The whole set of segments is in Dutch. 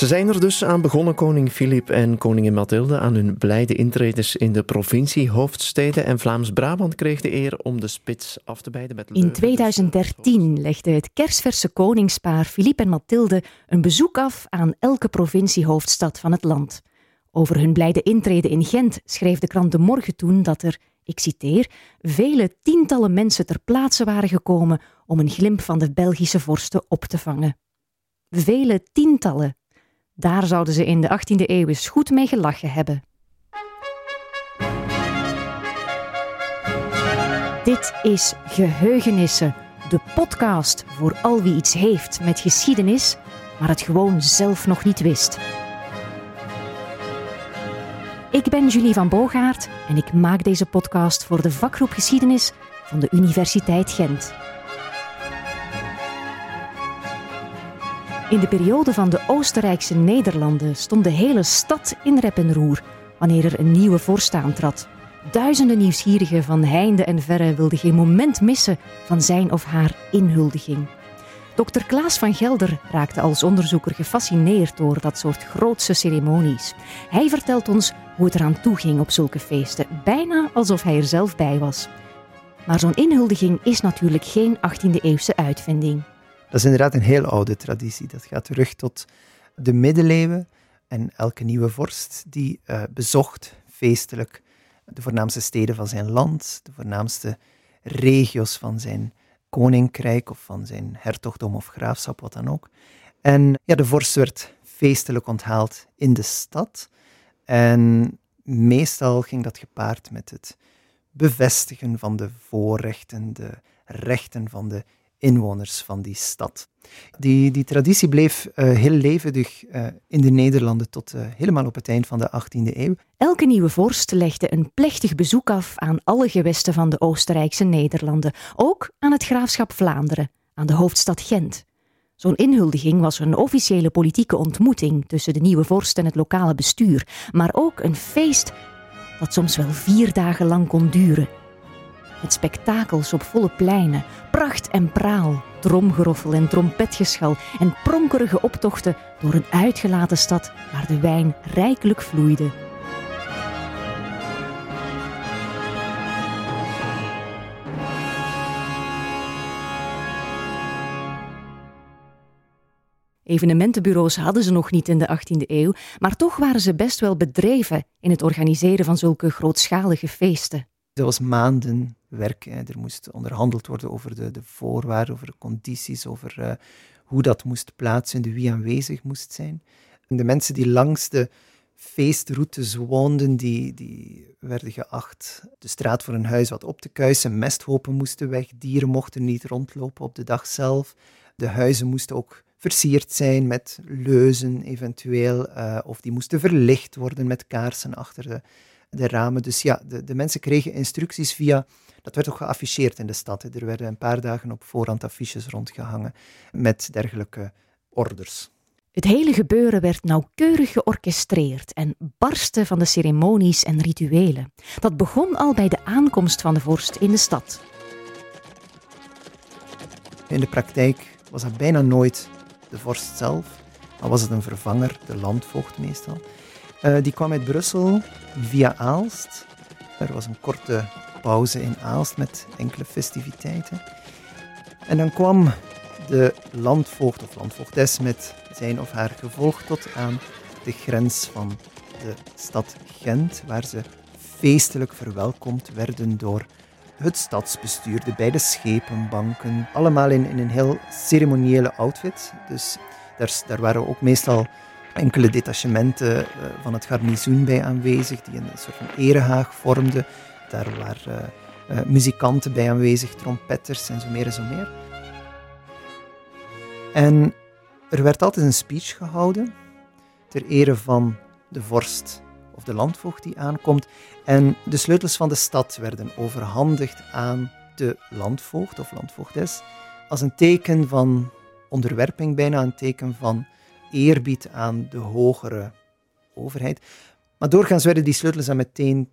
Ze zijn er dus aan begonnen, koning Filip en koningin Mathilde, aan hun blijde intreders in de provincie, hoofdsteden en Vlaams-Brabant kreeg de eer om de spits af te bijten met Leuven. In 2013 legde het kersverse koningspaar Filip en Mathilde een bezoek af aan elke provinciehoofdstad van het land. Over hun blijde intrede in Gent schreef de krant De Morgen toen dat er, ik citeer, vele tientallen mensen ter plaatse waren gekomen om een glimp van de Belgische vorsten op te vangen. Vele tientallen. Daar zouden ze in de 18e eeuw eens goed mee gelachen hebben. Dit is Geheugenissen, de podcast voor al wie iets heeft met geschiedenis, maar het gewoon zelf nog niet wist. Ik ben Julie van Boogaard en ik maak deze podcast voor de vakgroep Geschiedenis van de Universiteit Gent. In de periode van de Oostenrijkse Nederlanden stond de hele stad in rep en roer wanneer er een nieuwe vorst aantrad. Duizenden nieuwsgierigen van heinde en verre wilden geen moment missen van zijn of haar inhuldiging. Dr. Klaas van Gelder raakte als onderzoeker gefascineerd door dat soort grootse ceremonies. Hij vertelt ons hoe het eraan toe ging op zulke feesten, bijna alsof hij er zelf bij was. Maar zo'n inhuldiging is natuurlijk geen 18e-eeuwse uitvinding. Dat is inderdaad een heel oude traditie. Dat gaat terug tot de middeleeuwen. En elke nieuwe vorst die uh, bezocht feestelijk de voornaamste steden van zijn land, de voornaamste regio's van zijn koninkrijk of van zijn hertogdom of graafschap, wat dan ook. En ja, de vorst werd feestelijk onthaald in de stad. En meestal ging dat gepaard met het bevestigen van de voorrechten, de rechten van de inwoners van die stad. Die, die traditie bleef uh, heel levendig uh, in de Nederlanden tot uh, helemaal op het eind van de 18e eeuw. Elke nieuwe vorst legde een plechtig bezoek af aan alle gewesten van de Oostenrijkse Nederlanden, ook aan het graafschap Vlaanderen, aan de hoofdstad Gent. Zo'n inhuldiging was een officiële politieke ontmoeting tussen de nieuwe vorst en het lokale bestuur, maar ook een feest dat soms wel vier dagen lang kon duren met spektakels op volle pleinen, pracht en praal, tromgeroffel en trompetgeschal en pronkerige optochten door een uitgelaten stad waar de wijn rijkelijk vloeide. Evenementenbureaus hadden ze nog niet in de 18e eeuw, maar toch waren ze best wel bedreven in het organiseren van zulke grootschalige feesten. Dat was maanden werk. Er moest onderhandeld worden over de, de voorwaarden, over de condities, over uh, hoe dat moest plaatsvinden, wie aanwezig moest zijn. En de mensen die langs de feestroutes woonden, die, die werden geacht de straat voor hun huis wat op te kuisen. Mesthopen moesten weg, dieren mochten niet rondlopen op de dag zelf. De huizen moesten ook versierd zijn met leuzen eventueel, uh, of die moesten verlicht worden met kaarsen achter de, de ramen. Dus ja, de, de mensen kregen instructies via dat werd ook geafficheerd in de stad. Er werden een paar dagen op voorhand affiches rondgehangen met dergelijke orders. Het hele gebeuren werd nauwkeurig georchestreerd en barstte van de ceremonies en rituelen. Dat begon al bij de aankomst van de vorst in de stad. In de praktijk was dat bijna nooit de vorst zelf, maar was het een vervanger, de landvoogd meestal. Uh, die kwam uit Brussel via Aalst. Er was een korte pauze in Aalst met enkele festiviteiten. En dan kwam de landvoogd of landvoogdes met zijn of haar gevolg tot aan de grens van de stad Gent, waar ze feestelijk verwelkomd werden door het stadsbestuur, de beide schepenbanken, allemaal in, in een heel ceremoniële outfit. Dus daar waren ook meestal enkele detachementen uh, van het garnizoen bij aanwezig, die een soort van erehaag vormden. Daar waren uh, muzikanten bij aanwezig, trompetters en zo meer en zo meer. En er werd altijd een speech gehouden ter ere van de vorst of de landvoogd die aankomt. En de sleutels van de stad werden overhandigd aan de landvoogd of landvoogdes als een teken van onderwerping, bijna een teken van eerbied aan de hogere overheid. Maar doorgaans werden die sleutels dan meteen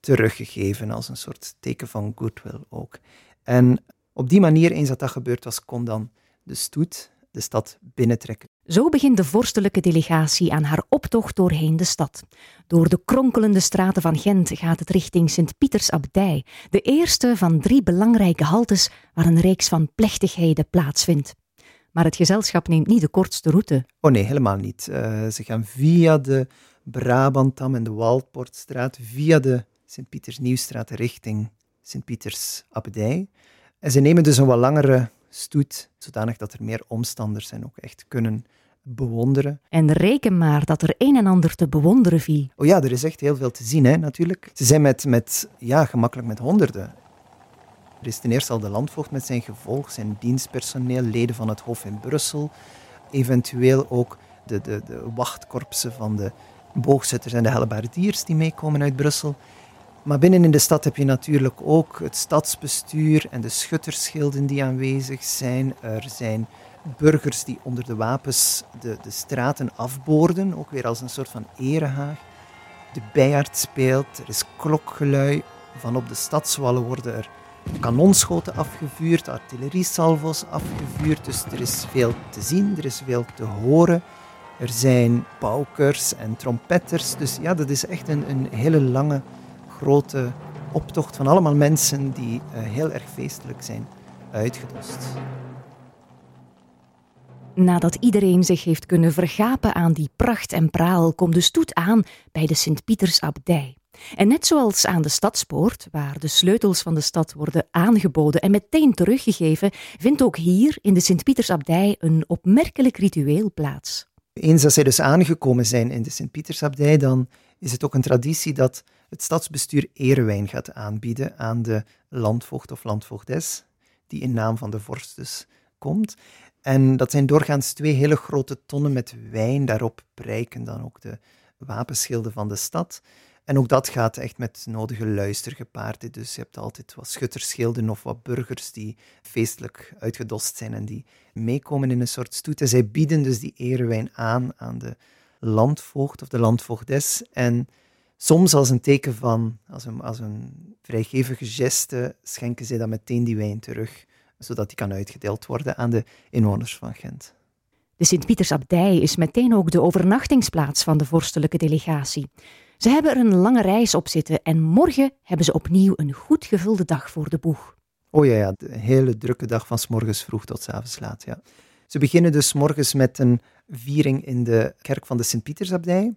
teruggegeven als een soort teken van goodwill ook. En op die manier, eens dat dat gebeurd was, kon dan de stoet de stad binnentrekken. Zo begint de vorstelijke delegatie aan haar optocht doorheen de stad. Door de kronkelende straten van Gent gaat het richting Sint-Pieters-abdij, de eerste van drie belangrijke haltes waar een reeks van plechtigheden plaatsvindt. Maar het gezelschap neemt niet de kortste route. Oh nee, helemaal niet. Uh, ze gaan via de Brabantam en de Waldportstraat, via de Sint-Pieters-Nieuwstraat richting Sint-Pieters-abdij. En ze nemen dus een wat langere stoet, zodanig dat er meer omstanders hen ook echt kunnen bewonderen. En reken maar dat er een en ander te bewonderen viel. Oh ja, er is echt heel veel te zien, hè, natuurlijk. Ze zijn met, met ja, gemakkelijk met honderden. Er is ten eerste al de landvoogd met zijn gevolg, zijn dienstpersoneel, leden van het Hof in Brussel, eventueel ook de, de, de wachtkorpsen van de boogzetters en de hellebaardiers die meekomen uit Brussel. Maar binnen in de stad heb je natuurlijk ook het stadsbestuur en de schutterschilden die aanwezig zijn. Er zijn burgers die onder de wapens de, de straten afboorden, ook weer als een soort van erehaag. De bijaard speelt, er is klokgelui. Van op de stadswallen worden er kanonschoten afgevuurd, artilleriesalvos afgevuurd. Dus er is veel te zien, er is veel te horen. Er zijn paukers en trompetters. Dus ja, dat is echt een, een hele lange grote optocht van allemaal mensen die uh, heel erg feestelijk zijn uitgedost. Nadat iedereen zich heeft kunnen vergapen aan die pracht en praal, komt de stoet aan bij de Sint-Pietersabdij. En net zoals aan de stadspoort, waar de sleutels van de stad worden aangeboden en meteen teruggegeven, vindt ook hier in de Sint-Pietersabdij een opmerkelijk ritueel plaats. Eens dat zij dus aangekomen zijn in de Sint-Pietersabdij, dan is het ook een traditie dat het stadsbestuur erewijn gaat aanbieden aan de landvoogd of landvoogdes, die in naam van de vorst dus komt. En dat zijn doorgaans twee hele grote tonnen met wijn. Daarop prijken dan ook de wapenschilden van de stad. En ook dat gaat echt met nodige luister gepaard. Dus je hebt altijd wat schutterschilden of wat burgers die feestelijk uitgedost zijn en die meekomen in een soort stoet. En zij bieden dus die erewijn aan aan de landvoogd of de landvoogdes. En soms als een teken van, als een, als een vrijgevige geste, schenken zij dan meteen die wijn terug, zodat die kan uitgedeeld worden aan de inwoners van Gent. De Sint-Pietersabdij is meteen ook de overnachtingsplaats van de vorstelijke delegatie. Ze hebben er een lange reis op zitten en morgen hebben ze opnieuw een goed gevulde dag voor de boeg. Oh ja, ja, de hele drukke dag van s morgens vroeg tot s avonds laat. Ja. Ze beginnen dus morgens met een viering in de kerk van de Sint-Pietersabdij.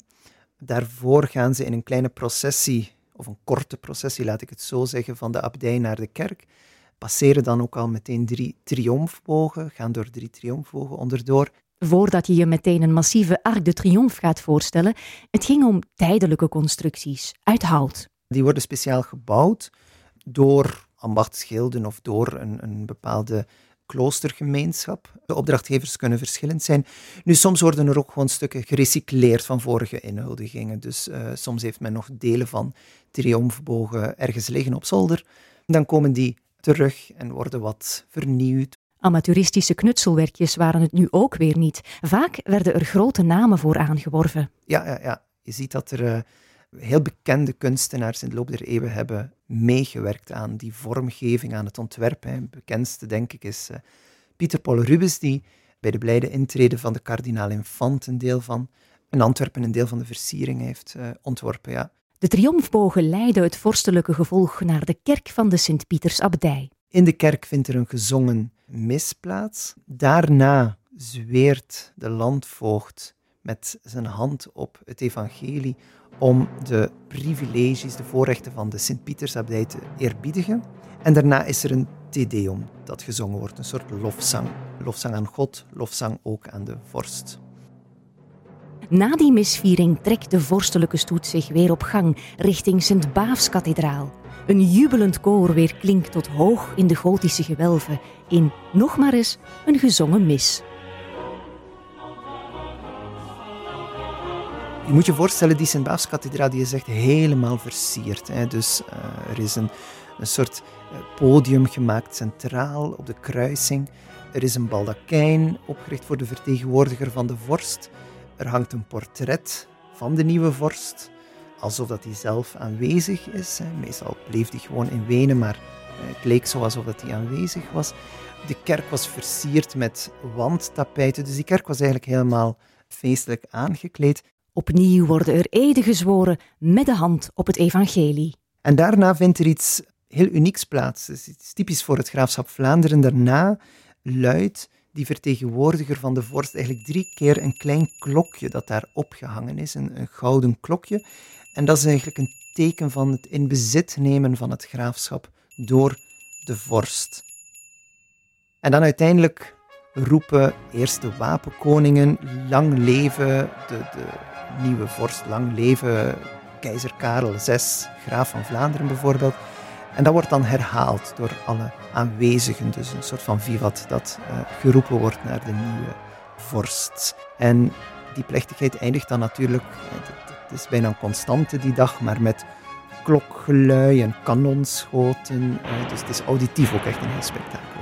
Daarvoor gaan ze in een kleine processie, of een korte processie, laat ik het zo zeggen, van de abdij naar de kerk. Passeren dan ook al meteen drie triomfbogen, gaan door drie triomfbogen onderdoor. Voordat je je meteen een massieve Arc de Triomphe gaat voorstellen, het ging om tijdelijke constructies uit hout. Die worden speciaal gebouwd door ambachtsschilden of door een, een bepaalde kloostergemeenschap. De opdrachtgevers kunnen verschillend zijn. Nu, soms worden er ook gewoon stukken gerecycleerd van vorige inhuldigingen. Dus uh, soms heeft men nog delen van triomfbogen ergens liggen op zolder. Dan komen die terug en worden wat vernieuwd. Amateuristische knutselwerkjes waren het nu ook weer niet. Vaak werden er grote namen voor aangeworven. Ja, ja, ja. je ziet dat er uh, heel bekende kunstenaars in de loop der eeuwen hebben meegewerkt aan die vormgeving, aan het ontwerp. Hè. bekendste, denk ik, is uh, Pieter Paul Rubens, die bij de blijde intrede van de kardinaal Infant een deel van, in Antwerpen een deel van de versiering heeft uh, ontworpen. Ja. De triomfbogen leiden het vorstelijke gevolg naar de kerk van de Sint-Pietersabdij. In de kerk vindt er een gezongen mis plaats. Daarna zweert de landvoogd met zijn hand op het evangelie om de privileges, de voorrechten van de Sint-Pietersabdij te eerbiedigen. En daarna is er een Te dat gezongen wordt, een soort lofzang. Lofzang aan God, lofzang ook aan de vorst. Na die misviering trekt de vorstelijke stoet zich weer op gang richting Sint-Baafskathedraal. Een jubelend koor weer klinkt tot hoog in de gotische gewelven in nog maar eens een gezongen mis. Je moet je voorstellen, die Sint-Baafskathedraal die is echt helemaal versierd. Hè. Dus uh, er is een, een soort eh, podium gemaakt centraal op de kruising. Er is een baldakijn opgericht voor de vertegenwoordiger van de vorst. Er hangt een portret van de nieuwe vorst, alsof dat hij zelf aanwezig is. Meestal bleef hij gewoon in Wenen, maar Het leek zo alsof hij aanwezig was. De kerk was versierd met wandtapijten, dus die kerk was eigenlijk helemaal feestelijk aangekleed. Opnieuw worden er eden gezworen met de hand op het evangelie. En daarna vindt er iets heel unieks plaats. Het is typisch voor het graafschap Vlaanderen. Daarna luidt die vertegenwoordiger van de vorst eigenlijk drie keer een klein klokje dat daar opgehangen is, een, een gouden klokje. En dat is eigenlijk een teken van het in bezit nemen van het graafschap door de vorst. En dan uiteindelijk roepen eerst de wapenkoningen, lang leven de, de nieuwe vorst, lang leven keizer Karel VI, graaf van Vlaanderen bijvoorbeeld. En dat wordt dan herhaald door alle aanwezigen, dus een soort van vivat dat uh, geroepen wordt naar de nieuwe vorst. En die plechtigheid eindigt dan natuurlijk, het is bijna een constante die dag, maar met klokgelui en kanonschoten. Uh, dus het is auditief ook echt een heel spektakel.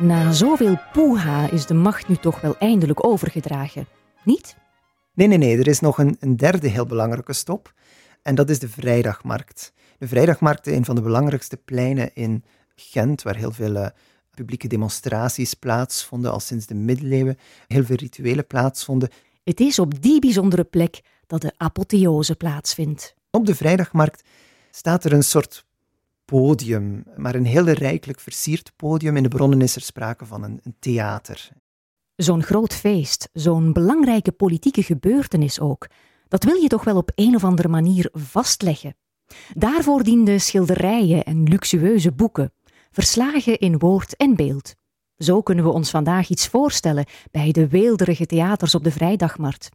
Na zoveel poeha is de macht nu toch wel eindelijk overgedragen, niet? Nee, nee, nee. Er is nog een, een derde heel belangrijke stop. En dat is de vrijdagmarkt. De vrijdagmarkt is een van de belangrijkste pleinen in Gent, waar heel veel uh, publieke demonstraties plaatsvonden, al sinds de middeleeuwen. Heel veel rituelen plaatsvonden. Het is op die bijzondere plek dat de apotheose plaatsvindt. Op de vrijdagmarkt staat er een soort podium, maar een heel rijkelijk versierd podium. In de bronnen is er sprake van een, een theater. Zo'n groot feest, zo'n belangrijke politieke gebeurtenis ook, dat wil je toch wel op een of andere manier vastleggen. Daarvoor dienden schilderijen en luxueuze boeken, verslagen in woord en beeld. Zo kunnen we ons vandaag iets voorstellen bij de weelderige theaters op de vrijdagmarkt.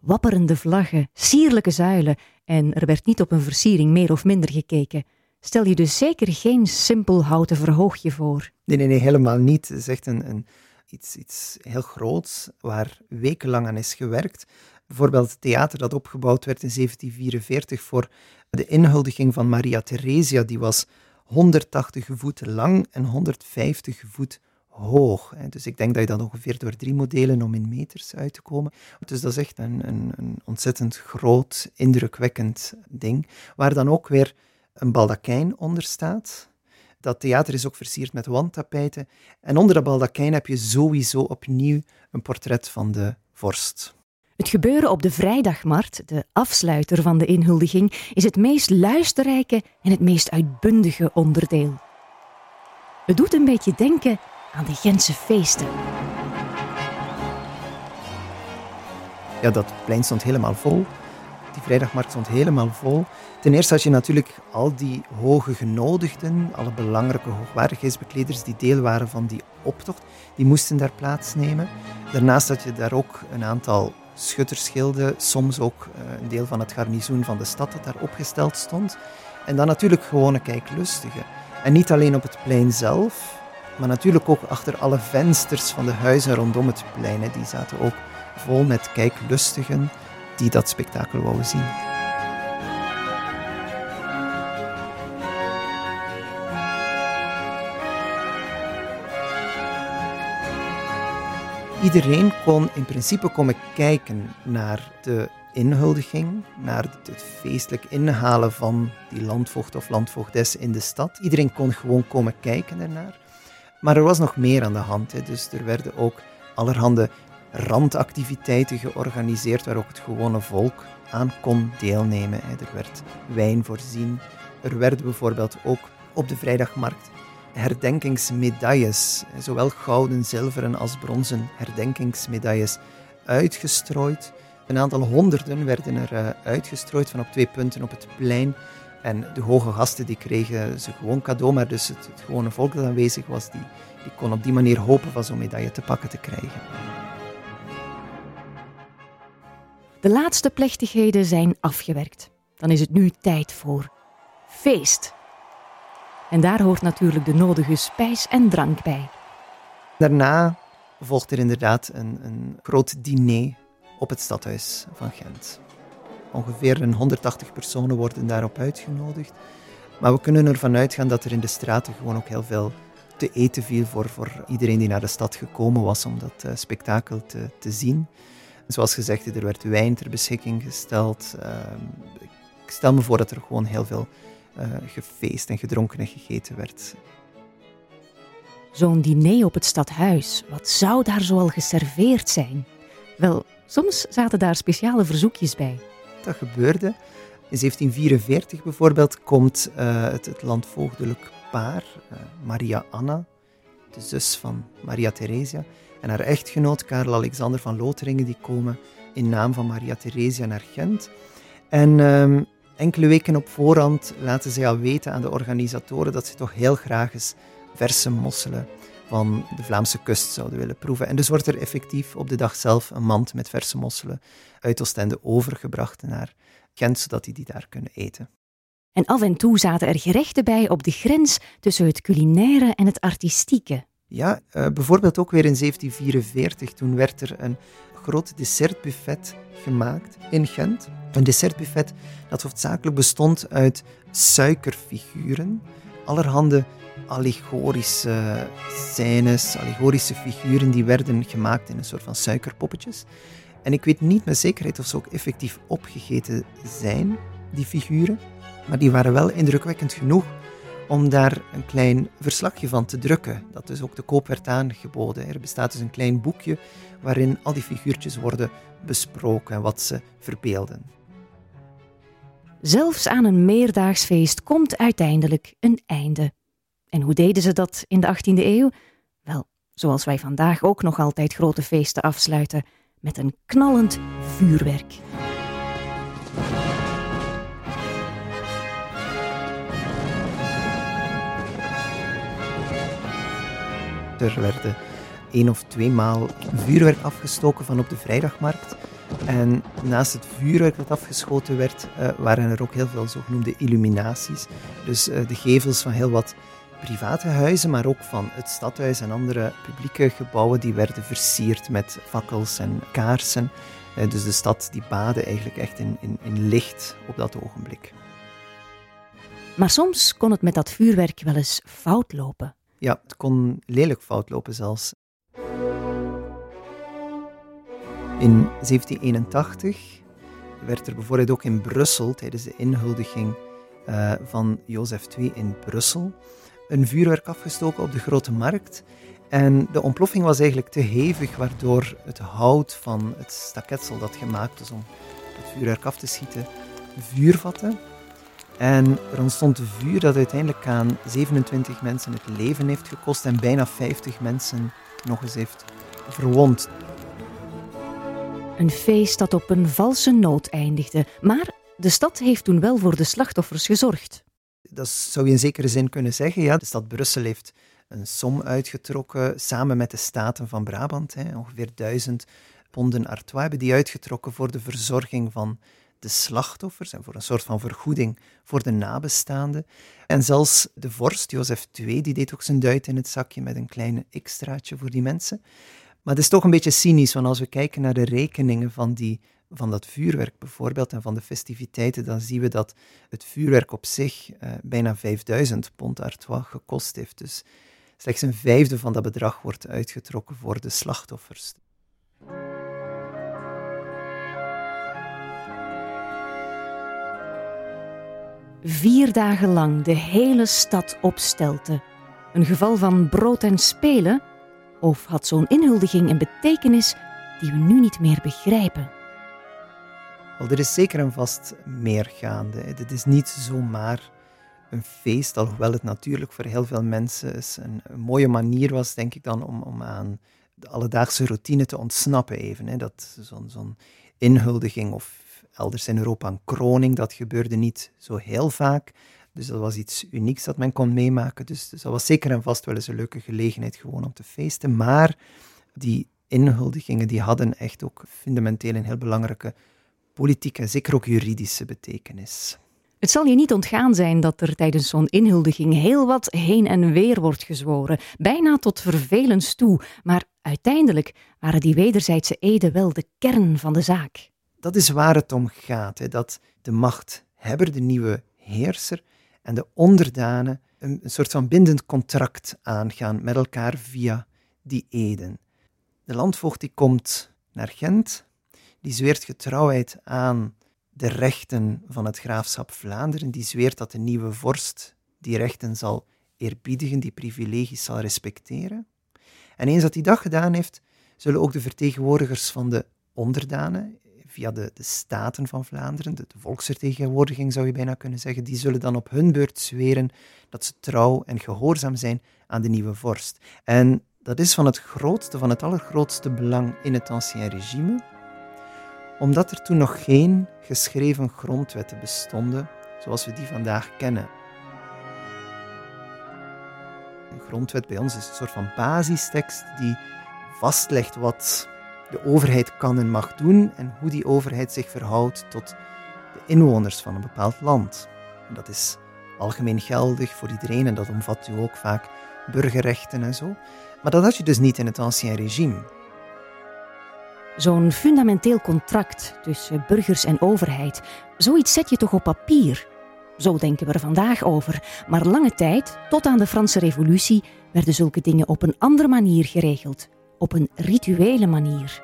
Wapperende vlaggen, sierlijke zuilen en er werd niet op een versiering meer of minder gekeken. Stel je dus zeker geen simpel houten verhoogje voor. Nee, nee, nee, helemaal niet. Het is echt een, een iets, iets heel groots waar wekenlang aan is gewerkt. Bijvoorbeeld het theater dat opgebouwd werd in 1744 voor de inhuldiging van Maria Theresia, die was 180 voet lang en 150 voet hoog. Dus ik denk dat je dat ongeveer door drie modelen om in meters uit te komen. Dus dat is echt een, een, een ontzettend groot, indrukwekkend ding, waar dan ook weer een baldakijn onder staat. Dat theater is ook versierd met wandtapijten. En onder dat baldakijn heb je sowieso opnieuw een portret van de vorst. Het gebeuren op de vrijdagmarkt, de afsluiter van de inhuldiging, is het meest luisterrijke en het meest uitbundige onderdeel. Het doet een beetje denken aan de Gentse feesten. Ja, dat plein stond helemaal vol. Die vrijdagmarkt stond helemaal vol. Ten eerste had je natuurlijk al die hoge genodigden, alle belangrijke hoogwaardigheidsbekleders die deel waren van die optocht, die moesten daar plaatsnemen. Daarnaast had je daar ook een aantal schutterschilden, soms ook eh, een deel van het garnizoen van de stad dat daar opgesteld stond. En dan natuurlijk gewone kijklustigen. En niet alleen op het plein zelf, maar natuurlijk ook achter alle vensters van de huizen rondom het plein. Die zaten ook vol met kijklustigen die dat spektakel wouden zien. Iedereen kon in principe komen kijken naar de inhuldiging, naar het feestelijk inhalen van die landvoogd of landvoogdes in de stad. Iedereen kon gewoon komen kijken ernaar. Maar er was nog meer aan de hand. Hè. Dus er werden ook allerhande randactiviteiten georganiseerd waar ook het gewone volk aan kon deelnemen. Er werd wijn voorzien. Er werden bijvoorbeeld ook op de vrijdagmarkt herdenkingsmedailles, zowel gouden, zilveren als bronzen herdenkingsmedailles, uitgestrooid. Een aantal honderden werden er uh, uitgestrooid van op twee punten op het plein. En de hoge gasten die kregen ze gewoon cadeau, maar dus het, het gewone volk dat aanwezig was, die, die kon op die manier hopen van zo'n medaille te pakken te krijgen. De laatste plechtigheden zijn afgewerkt. Dan is het nu tijd voor feest. En daar hoort natuurlijk de nodige spijs en drank bij. Daarna volgt er inderdaad een, een groot diner op het stadhuis van Gent. Ongeveer een 180 personen worden daarop uitgenodigd. Maar we kunnen ervan uitgaan dat er in de straten gewoon ook heel veel te eten viel voor, voor iedereen die naar de stad gekomen was om dat uh, spektakel te, te zien. Zoals gezegd, er werd wijn ter beschikking gesteld. Ehm, ik stel me voor dat er gewoon heel veel gefeest en gedronken en gegeten werd. Zo'n diner op het stadhuis, wat zou daar zoal geserveerd zijn? Wel, soms zaten daar speciale verzoekjes bij. Dat gebeurde. In 1744 bijvoorbeeld komt uh, het, het landvoogdelijk paar, uh, Maria Anna, de zus van Maria Theresia, en haar echtgenoot Karel Alexander van Lotharingen, die komen in naam van Maria Theresia naar Gent. En uh, enkele weken op voorhand laten zij al weten aan de organisatoren dat ze toch heel graag eens verse mosselen van de Vlaamse kust zouden willen proeven. En dus wordt er effectief op de dag zelf een mand met verse mosselen uit Oostende overgebracht naar Gent, zodat die die daar kunnen eten. En af en toe zaten er gerechten bij op de grens tussen het culinaire en het artistieke. Ja, uh, bijvoorbeeld ook weer in 1744. Toen werd er een groot dessertbuffet gemaakt in Gent. Een dessertbuffet dat hoofdzakelijk bestond uit suikerfiguren, allerhande allegorische scènes, allegorische figuren die werden gemaakt in een soort van suikerpoppetjes. En ik weet niet met zekerheid of ze ook effectief opgegeten zijn, die figuren. Maar die waren wel indrukwekkend genoeg om daar een klein verslagje van te drukken, dat dus ook te koop werd aangeboden. Er bestaat dus een klein boekje waarin al die figuurtjes worden besproken en wat ze verbeelden. Zelfs aan een meerdaags feest komt uiteindelijk een einde. En hoe deden ze dat in de 18e eeuw? Wel, zoals wij vandaag ook nog altijd grote feesten afsluiten, met een knallend vuurwerk. Er werden één of twee maal vuurwerk afgestoken van op de vrijdagmarkt. En naast het vuurwerk dat afgeschoten werd, uh, waren er ook heel veel zogenoemde illuminaties. Dus uh, de gevels van heel wat private huizen, maar ook van het stadhuis en andere publieke gebouwen, die werden versierd met fakkels en kaarsen. Uh, dus de stad die baadde eigenlijk echt in, in, in licht op dat ogenblik. Maar soms kon het met dat vuurwerk wel eens fout lopen. Ja, het kon lelijk fout lopen zelfs. In 1781 werd er bijvoorbeeld ook in Brussel, tijdens de inhuldiging uh, van Jozef II in Brussel, een vuurwerk afgestoken op de Grote Markt. En de ontploffing was eigenlijk te hevig, waardoor het hout van het staketsel dat gemaakt was om het vuurwerk af te schieten, vuur vatte. En er ontstond vuur dat uiteindelijk aan 27 mensen het leven heeft gekost en bijna 50 mensen nog eens heeft verwond. Een feest dat op een valse noot eindigde, maar de stad heeft toen wel voor de slachtoffers gezorgd. Dat zou je in zekere zin kunnen zeggen. Ja. De stad Brussel heeft een som uitgetrokken samen met de Staten van Brabant. Hè. Ongeveer duizend ponden artois hebben die uitgetrokken voor de verzorging van de slachtoffers en voor een soort van vergoeding voor de nabestaanden. En zelfs de vorst, Jozef II, die deed ook zijn duit in het zakje met een klein extraatje voor die mensen. Maar het is toch een beetje cynisch, want als we kijken naar de rekeningen van, die, van dat vuurwerk bijvoorbeeld en van de festiviteiten, dan zien we dat het vuurwerk op zich eh, bijna 5000 pond artois gekost heeft. Dus slechts een vijfde van dat bedrag wordt uitgetrokken voor de slachtoffers. Vier dagen lang de hele stad opstelte. Een geval van brood en spelen? Of had zo'n inhuldiging een betekenis die we nu niet meer begrijpen? Wel, er is zeker en vast meer gaande. Dit is niet zomaar een feest, alhoewel het natuurlijk voor heel veel mensen een, een mooie manier was, denk ik dan, om, om aan de alledaagse routine te ontsnappen even. Hè. Dat zo'n zo'n inhuldiging of elders in Europa een kroning. Dat gebeurde niet zo heel vaak. Dus dat was iets unieks dat men kon meemaken. Dus, dus dat was zeker en vast wel eens een leuke gelegenheid gewoon om te feesten. Maar die inhuldigingen die hadden echt ook fundamenteel een heel belangrijke politieke en zeker ook juridische betekenis. Het zal je niet ontgaan zijn dat er tijdens zo'n inhuldiging heel wat heen en weer wordt gezworen, bijna tot vervelens toe. Maar uiteindelijk waren die wederzijdse eden wel de kern van de zaak dat is waar het om gaat. Hè, dat de machthebber, de nieuwe heerser, en de onderdanen een, soort van bindend contract aangaan met elkaar via die eden. De landvoogd die komt naar Gent die zweert getrouwheid aan de rechten van het graafschap Vlaanderen. Die zweert dat de nieuwe vorst die rechten zal eerbiedigen, die privileges zal respecteren. En eens dat hij dat gedaan heeft, zullen ook de vertegenwoordigers van de onderdanen, via de, de Staten van Vlaanderen, de, de, volksvertegenwoordiging zou je bijna kunnen zeggen, die zullen dan op hun beurt zweren dat ze trouw en gehoorzaam zijn aan de nieuwe vorst. En dat is van het grootste, van het allergrootste belang in het ancien regime, omdat er toen nog geen geschreven grondwetten bestonden zoals we die vandaag kennen. Een grondwet bij ons is een soort van basistekst die vastlegt wat de overheid kan en mag doen en hoe die overheid zich verhoudt tot de inwoners van een bepaald land. En dat is algemeen geldig voor iedereen en dat omvat u ook vaak burgerrechten en zo. Maar dat had je dus niet in het ancien regime. Zo'n fundamenteel contract tussen burgers en overheid, zoiets zet je toch op papier? Zo denken we er vandaag over. Maar lange tijd, tot aan de Franse Revolutie, werden zulke dingen op een andere manier geregeld. Op een rituele manier.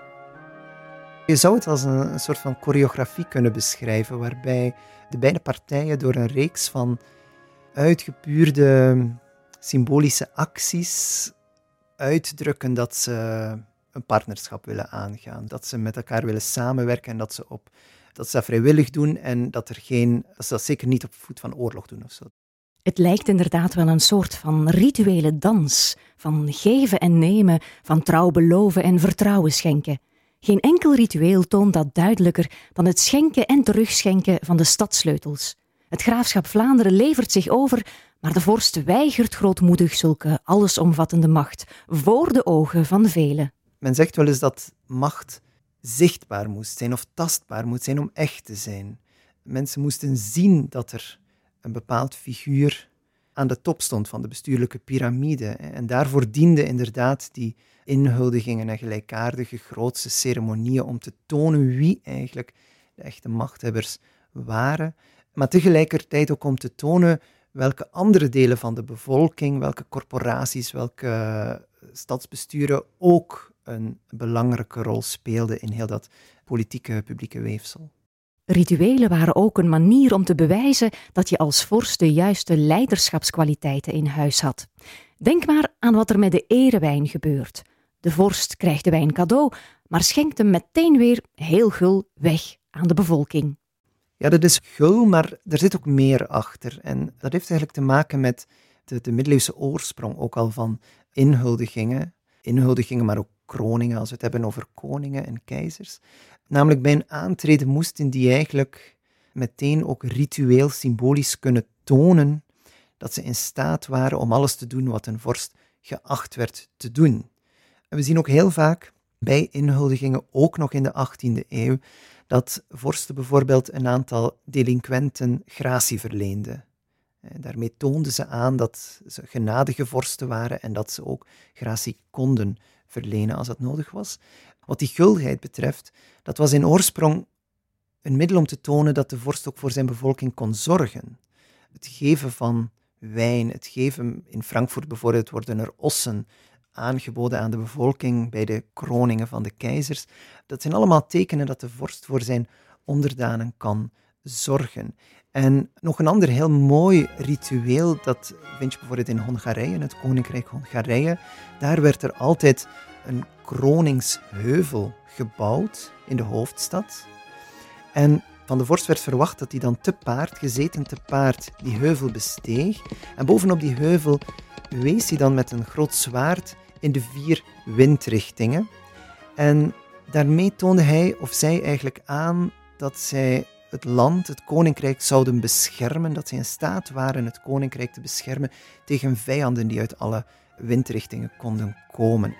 Je zou het als een, soort van choreografie kunnen beschrijven, waarbij de beide partijen door een reeks van uitgepuurde symbolische acties uitdrukken dat ze een partnerschap willen aangaan, dat ze met elkaar willen samenwerken en dat ze, op, dat vrijwillig doen en dat, er geen, dat ze dat zeker niet op voet van oorlog doen of zo. Het lijkt inderdaad wel een soort van rituele dans, van geven en nemen, van trouw beloven en vertrouwen schenken. Geen enkel ritueel toont dat duidelijker dan het schenken en terugschenken van de stadssleutels. Het graafschap Vlaanderen levert zich over, maar de vorst weigert grootmoedig zulke allesomvattende macht voor de ogen van velen. Men zegt wel eens dat macht zichtbaar moest zijn of tastbaar moet zijn om echt te zijn. Mensen moesten zien dat er een bepaald figuur aan de top stond van de bestuurlijke piramide. En daarvoor dienden inderdaad die inhuldigingen en gelijkaardige grootste ceremonieën om te tonen wie eigenlijk de echte machthebbers waren, maar tegelijkertijd ook om te tonen welke andere delen van de bevolking, welke corporaties, welke stadsbesturen ook een belangrijke rol speelden in heel dat politieke publieke weefsel. Rituelen waren ook een manier om te bewijzen dat je als vorst de juiste leiderschapskwaliteiten in huis had. Denk maar aan wat er met de erewijn gebeurt. De vorst krijgt de wijn cadeau, maar schenkt hem meteen weer heel gul weg aan de bevolking. Ja, dat is gul, maar er zit ook meer achter. En dat heeft eigenlijk te maken met de, de middeleeuwse oorsprong ook al van inhuldigingen. Inhuldigingen, maar ook kroningen, als we het hebben over koningen en keizers. Namelijk bij een aantreden moesten die eigenlijk meteen ook ritueel, symbolisch kunnen tonen dat ze in staat waren om alles te doen wat een vorst geacht werd te doen. En we zien ook heel vaak bij inhuldigingen, ook nog in de 18e eeuw, dat vorsten bijvoorbeeld een aantal delinquenten gratie verleenden. Daarmee toonden ze aan dat ze genadige vorsten waren en dat ze ook gratie konden verlenen als dat nodig was. Wat die gulheid betreft, dat was in oorsprong een middel om te tonen dat de vorst ook voor zijn bevolking kon zorgen. Het geven van wijn, het geven in Frankfurt bijvoorbeeld worden er ossen aangeboden aan de bevolking bij de kroningen van de keizers. Dat zijn allemaal tekenen dat de vorst voor zijn onderdanen kan zorgen. En nog een ander heel mooi ritueel, dat vind je bijvoorbeeld in Hongarije, in het Koninkrijk Hongarije. Daar werd er altijd een kroningsheuvel gebouwd in de hoofdstad. En van de vorst werd verwacht dat hij dan te paard, gezeten te paard, die heuvel besteeg. En bovenop die heuvel wees hij dan met een groot zwaard in de vier windrichtingen. En daarmee toonde hij of zij eigenlijk aan dat zij het land, het koninkrijk zouden beschermen, dat zij in staat waren het koninkrijk te beschermen tegen vijanden die uit alle windrichtingen konden komen.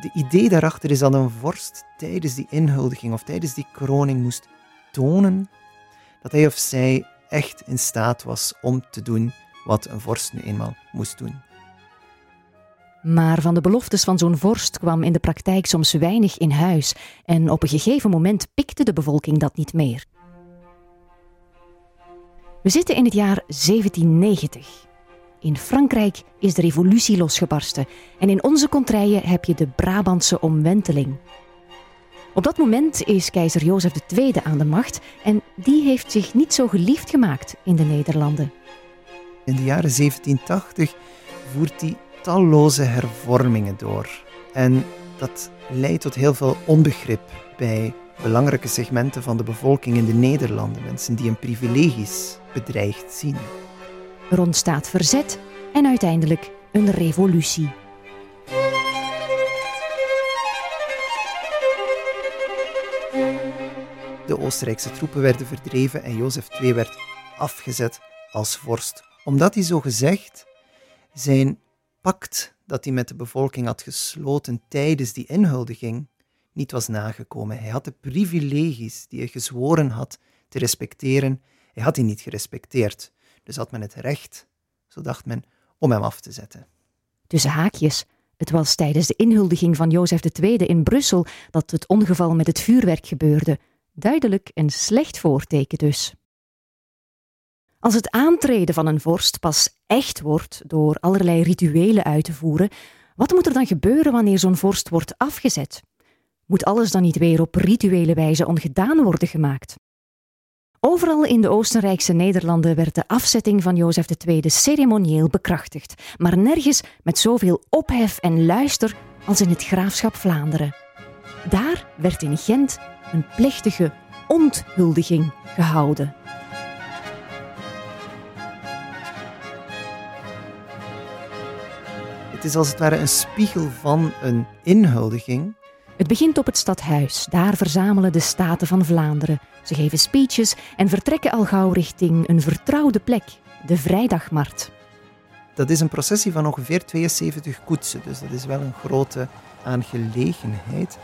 De idee daarachter is dat een vorst tijdens die inhuldiging of tijdens die kroning moest tonen dat hij of zij echt in staat was om te doen wat een vorst nu eenmaal moest doen. Maar van de beloftes van zo'n vorst kwam in de praktijk soms weinig in huis en op een gegeven moment pikte de bevolking dat niet meer. We zitten in het jaar 1790. In Frankrijk is de revolutie losgebarsten en in onze contraien heb je de Brabantse omwenteling. Op dat moment is keizer Jozef II aan de macht en die heeft zich niet zo geliefd gemaakt in de Nederlanden. In de jaren 1780 voert hij talloze hervormingen door. En dat leidt tot heel veel onbegrip bij belangrijke segmenten van de bevolking in de Nederlanden, mensen die hun privileges bedreigd zien. Er ontstaat verzet en uiteindelijk een revolutie. De Oostenrijkse troepen werden verdreven en Jozef II werd afgezet als vorst, omdat hij zo gezegd zijn pact dat hij met de bevolking had gesloten tijdens die inhuldiging niet was nagekomen. Hij had de privileges die hij gezworen had te respecteren, hij had die niet gerespecteerd. Dus had men het recht, zo dacht men, om hem af te zetten. Tussen haakjes. Het was tijdens de inhuldiging van Jozef II in Brussel dat het ongeval met het vuurwerk gebeurde. Duidelijk een slecht voorteken dus. Als het aantreden van een vorst pas echt wordt door allerlei rituelen uit te voeren, wat moet er dan gebeuren wanneer zo'n vorst wordt afgezet? Moet alles dan niet weer op rituele wijze ongedaan worden gemaakt? Overal in de Oostenrijkse Nederlanden werd de afzetting van Jozef II ceremonieel bekrachtigd, maar nergens met zoveel ophef en luister als in het graafschap Vlaanderen. Daar werd in Gent een plechtige onthuldiging gehouden. Het is als het ware een spiegel van een inhuldiging. Het begint op het stadhuis. Daar verzamelen de Staten van Vlaanderen. Ze geven speeches en vertrekken al gauw richting een vertrouwde plek, de Vrijdagmarkt. Dat is een processie van ongeveer 72 koetsen, dus dat is wel een grote aangelegenheid.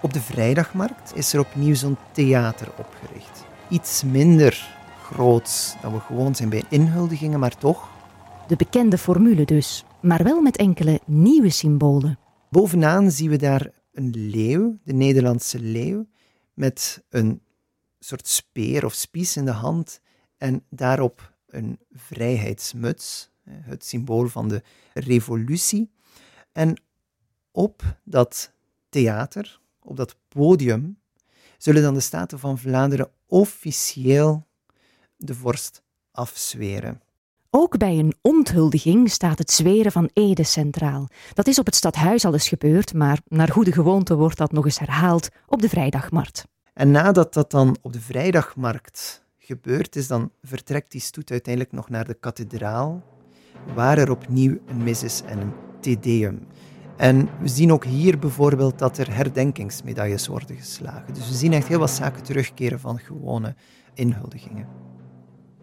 Op de Vrijdagmarkt is er opnieuw zo'n theater opgericht. Iets minder groot dan we gewoon zijn bij inhuldigingen, maar toch. De bekende formule dus, maar wel met enkele nieuwe symbolen. Bovenaan zien we daar een leeuw, de Nederlandse leeuw, met een soort speer of spies in de hand en daarop een vrijheidsmuts, het symbool van de revolutie. En op dat theater, op dat podium, zullen dan de Staten van Vlaanderen officieel de vorst afzweren. Ook bij een onthuldiging staat het zweren van Ede centraal. Dat is op het stadhuis al eens gebeurd, maar naar goede gewoonte wordt dat nog eens herhaald op de vrijdagmarkt. En nadat dat dan op de vrijdagmarkt gebeurd is, dan vertrekt die stoet uiteindelijk nog naar de kathedraal, waar er opnieuw een mis is en een tedeum. En we zien ook hier bijvoorbeeld dat er herdenkingsmedailles worden geslagen. Dus we zien echt heel wat zaken terugkeren van gewone inhuldigingen.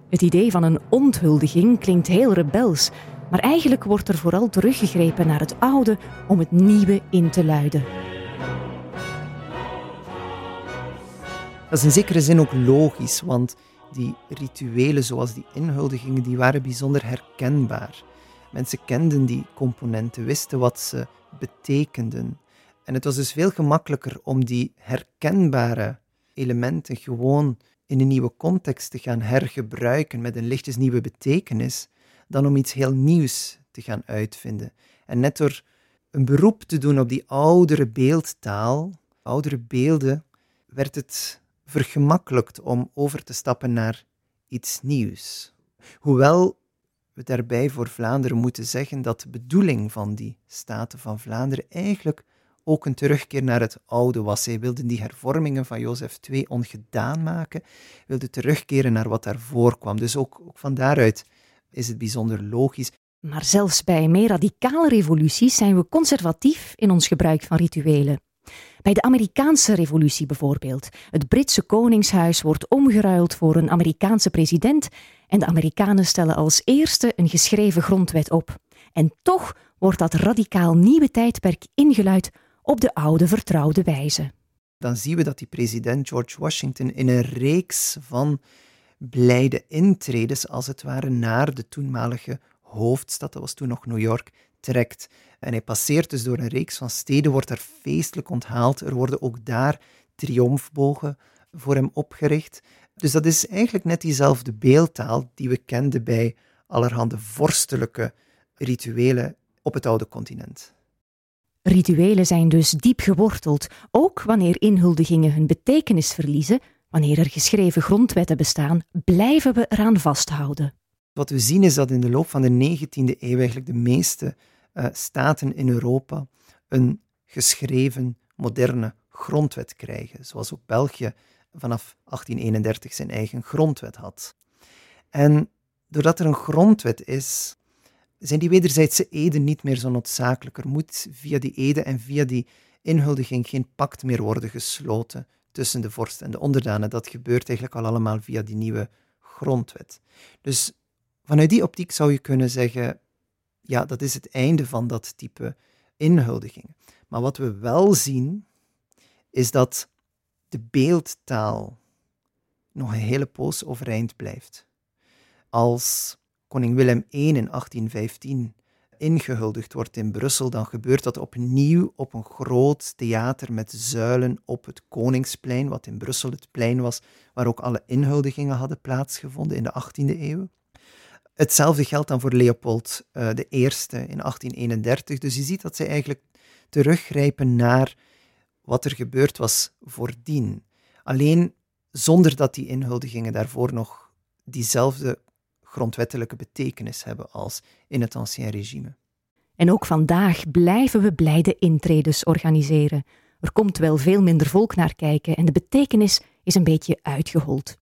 Het idee van een onthuldiging klinkt heel rebels, maar eigenlijk wordt er vooral teruggegrepen naar het oude om het nieuwe in te luiden. Dat is in zekere zin ook logisch, want die rituelen zoals die inhuldigingen, die waren bijzonder herkenbaar. Mensen kenden die componenten, wisten wat ze betekenden. En het was dus veel gemakkelijker om die herkenbare elementen gewoon in een nieuwe context te gaan hergebruiken met een lichtjes nieuwe betekenis, dan om iets heel nieuws te gaan uitvinden. En net door een beroep te doen op die oudere beeldtaal, oudere beelden, werd het vergemakkelijkt om over te stappen naar iets nieuws. Hoewel we daarbij voor Vlaanderen moeten zeggen dat de bedoeling van die Staten van Vlaanderen eigenlijk ook een terugkeer naar het oude was. Zij wilden die hervormingen van Jozef II ongedaan maken, wilden terugkeren naar wat daarvoor kwam. Dus ook, ook van daaruit is het bijzonder logisch. Maar zelfs bij meer radicale revoluties zijn we conservatief in ons gebruik van rituelen. Bij de Amerikaanse revolutie bijvoorbeeld. Het Britse koningshuis wordt omgeruild voor een Amerikaanse president en de Amerikanen stellen als eerste een geschreven grondwet op. En toch wordt dat radicaal nieuwe tijdperk ingeluid op de oude vertrouwde wijze. Dan zien we dat die president George Washington in een reeks van blijde intredes, als het ware, naar de toenmalige hoofdstad, dat was toen nog New York, trekt. En hij passeert dus door een reeks van steden, wordt er feestelijk onthaald. Er worden ook daar triomfbogen voor hem opgericht. Dus dat is eigenlijk net diezelfde beeldtaal die we kenden bij allerhande vorstelijke rituelen op het oude continent. Rituelen zijn dus diep geworteld, ook wanneer inhuldigingen hun betekenis verliezen, wanneer er geschreven grondwetten bestaan, blijven we eraan vasthouden. Wat we zien is dat in de loop van de 19e eeuw eigenlijk de meeste uh, staten in Europa een geschreven, moderne grondwet krijgen, zoals ook België vanaf 1831 zijn eigen grondwet had. En doordat er een grondwet is, zijn die wederzijdse eden niet meer zo noodzakelijk. Er moet via die eden en via die inhuldiging geen pact meer worden gesloten tussen de vorst en de onderdanen. Dat gebeurt eigenlijk al allemaal via die nieuwe grondwet. Dus vanuit die optiek zou je kunnen zeggen, ja, dat is het einde van dat type inhuldiging. Maar wat we wel zien, is dat de beeldtaal nog een hele poos overeind blijft. Als koning Willem I in 1815 ingehuldigd wordt in Brussel, dan gebeurt dat opnieuw op een groot theater met zuilen op het Koningsplein, wat in Brussel het plein was waar ook alle inhuldigingen hadden plaatsgevonden in de 18e eeuw. Hetzelfde geldt dan voor Leopold I in 1831. Dus je ziet dat zij eigenlijk teruggrijpen naar wat er gebeurd was voordien. Alleen zonder dat die inhuldigingen daarvoor nog diezelfde grondwettelijke betekenis hebben als in het ancien regime. En ook vandaag blijven we blijde intredes organiseren. Er komt wel veel minder volk naar kijken en de betekenis is een beetje uitgehold.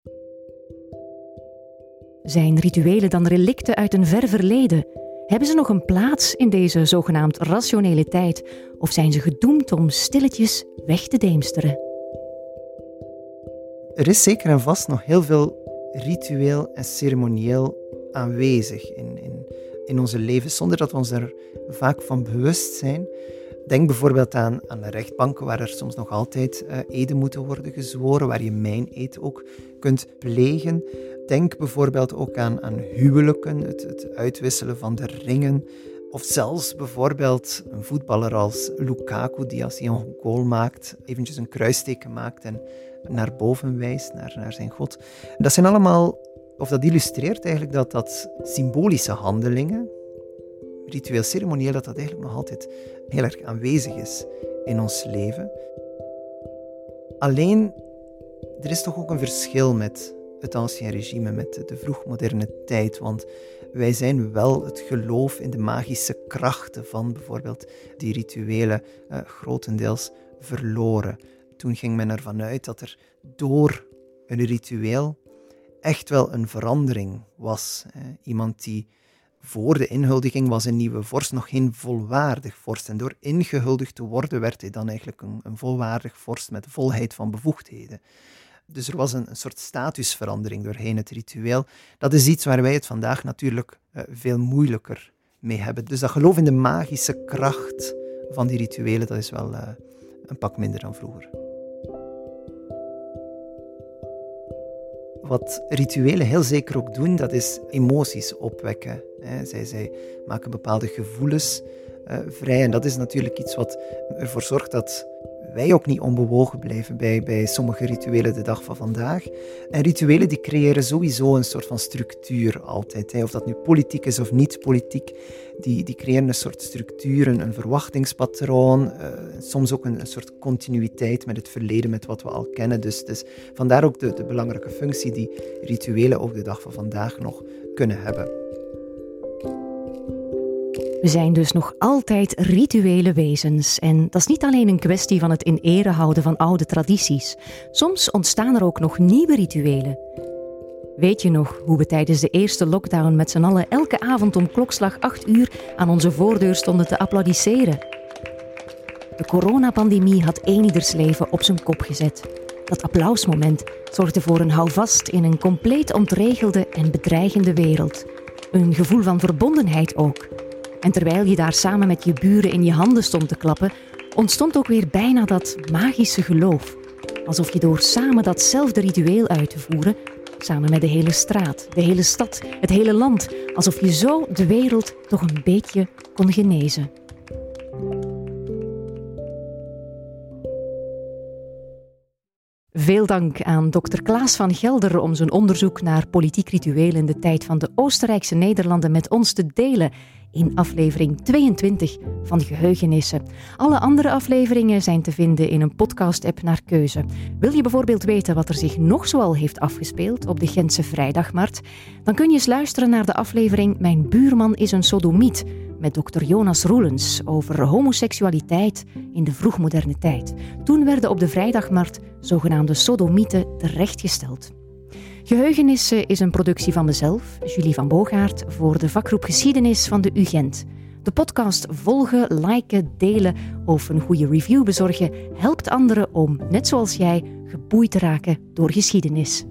Zijn rituelen dan relicten uit een ver verleden? Hebben ze nog een plaats in deze zogenaamd rationele tijd of zijn ze gedoemd om stilletjes weg te deemsteren? Er is zeker en vast nog heel veel ritueel en ceremonieel aanwezig in, in, in onze leven, zonder dat we ons er vaak van bewust zijn. Denk bijvoorbeeld aan, aan de rechtbanken, waar er soms nog altijd uh, eden moeten worden gezworen, waar je mijn eed ook kunt plegen. Denk bijvoorbeeld ook aan, aan huwelijken, het, het uitwisselen van de ringen. Of zelfs bijvoorbeeld een voetballer als Lukaku, die als hij een goal maakt, eventjes een kruisteken maakt en naar boven wijst, naar, naar zijn God. Dat zijn allemaal, of dat illustreert eigenlijk dat dat symbolische handelingen, ritueel ceremonieel, dat dat eigenlijk nog altijd heel erg aanwezig is in ons leven. Alleen, er is toch ook een verschil met het ancien regime, met de vroegmoderne tijd. Want wij zijn wel het geloof in de magische krachten van bijvoorbeeld die rituelen uh, grotendeels verloren. Toen ging men ervan uit dat er door een ritueel echt wel een verandering was. Iemand die voor de inhuldiging was een nieuwe vorst nog geen volwaardig vorst. En door ingehuldigd te worden werd hij dan eigenlijk een, een volwaardig vorst met volheid van bevoegdheden. Dus er was een, een, soort statusverandering doorheen het ritueel. Dat is iets waar wij het vandaag natuurlijk uh, veel moeilijker mee hebben. Dus dat geloof in de magische kracht van die rituelen, dat is wel uh, een pak minder dan vroeger. Wat rituelen heel zeker ook doen, dat is emoties opwekken. Zij, zij maken bepaalde gevoelens uh, vrij. En dat is natuurlijk iets wat ervoor zorgt dat wij ook niet onbewogen blijven bij, bij sommige rituelen de dag van vandaag. En rituelen die creëren sowieso een soort van structuur altijd. Hè. Of dat nu politiek is of niet politiek, die, die creëren een soort structuur, een, verwachtingspatroon, uh, soms ook een, een, soort continuïteit met het verleden, met wat we al kennen. Dus, dus vandaar ook de, de belangrijke functie die rituelen ook de dag van vandaag nog kunnen hebben. We zijn dus nog altijd rituele wezens. En dat is niet alleen een kwestie van het in ere houden van oude tradities. Soms ontstaan er ook nog nieuwe rituelen. Weet je nog hoe we tijdens de eerste lockdown met z'n allen elke avond om klokslag 8 uur aan onze voordeur stonden te applaudisseren? De coronapandemie had ieders leven op zijn kop gezet. Dat applausmoment zorgde voor een houvast in een compleet ontregelde en bedreigende wereld. Een gevoel van verbondenheid ook. En terwijl je daar samen met je buren in je handen stond te klappen, ontstond ook weer bijna dat magische geloof. Alsof je door samen datzelfde ritueel uit te voeren, samen met de hele straat, de hele stad, het hele land, alsof je zo de wereld toch een beetje kon genezen. Veel dank aan dokter Klaas van Gelder om zijn onderzoek naar politiek ritueel in de tijd van de Oostenrijkse Nederlanden met ons te delen in aflevering 22 van Geheugenissen. Alle andere afleveringen zijn te vinden in een podcast-app naar keuze. Wil je bijvoorbeeld weten wat er zich nog zoal heeft afgespeeld op de Gentse Vrijdagmarkt? Dan kun je eens luisteren naar de aflevering Mijn buurman is een sodomiet met dokter Jonas Roelens over homoseksualiteit in de vroegmoderne tijd. Toen werden op de Vrijdagmarkt zogenaamde sodomieten terechtgesteld. Geheugenissen is een productie van mezelf, Julie van Boogaard, voor de vakgroep Geschiedenis van de UGent. De podcast volgen, liken, delen of een goede review bezorgen helpt anderen om, net zoals jij, geboeid te raken door geschiedenis.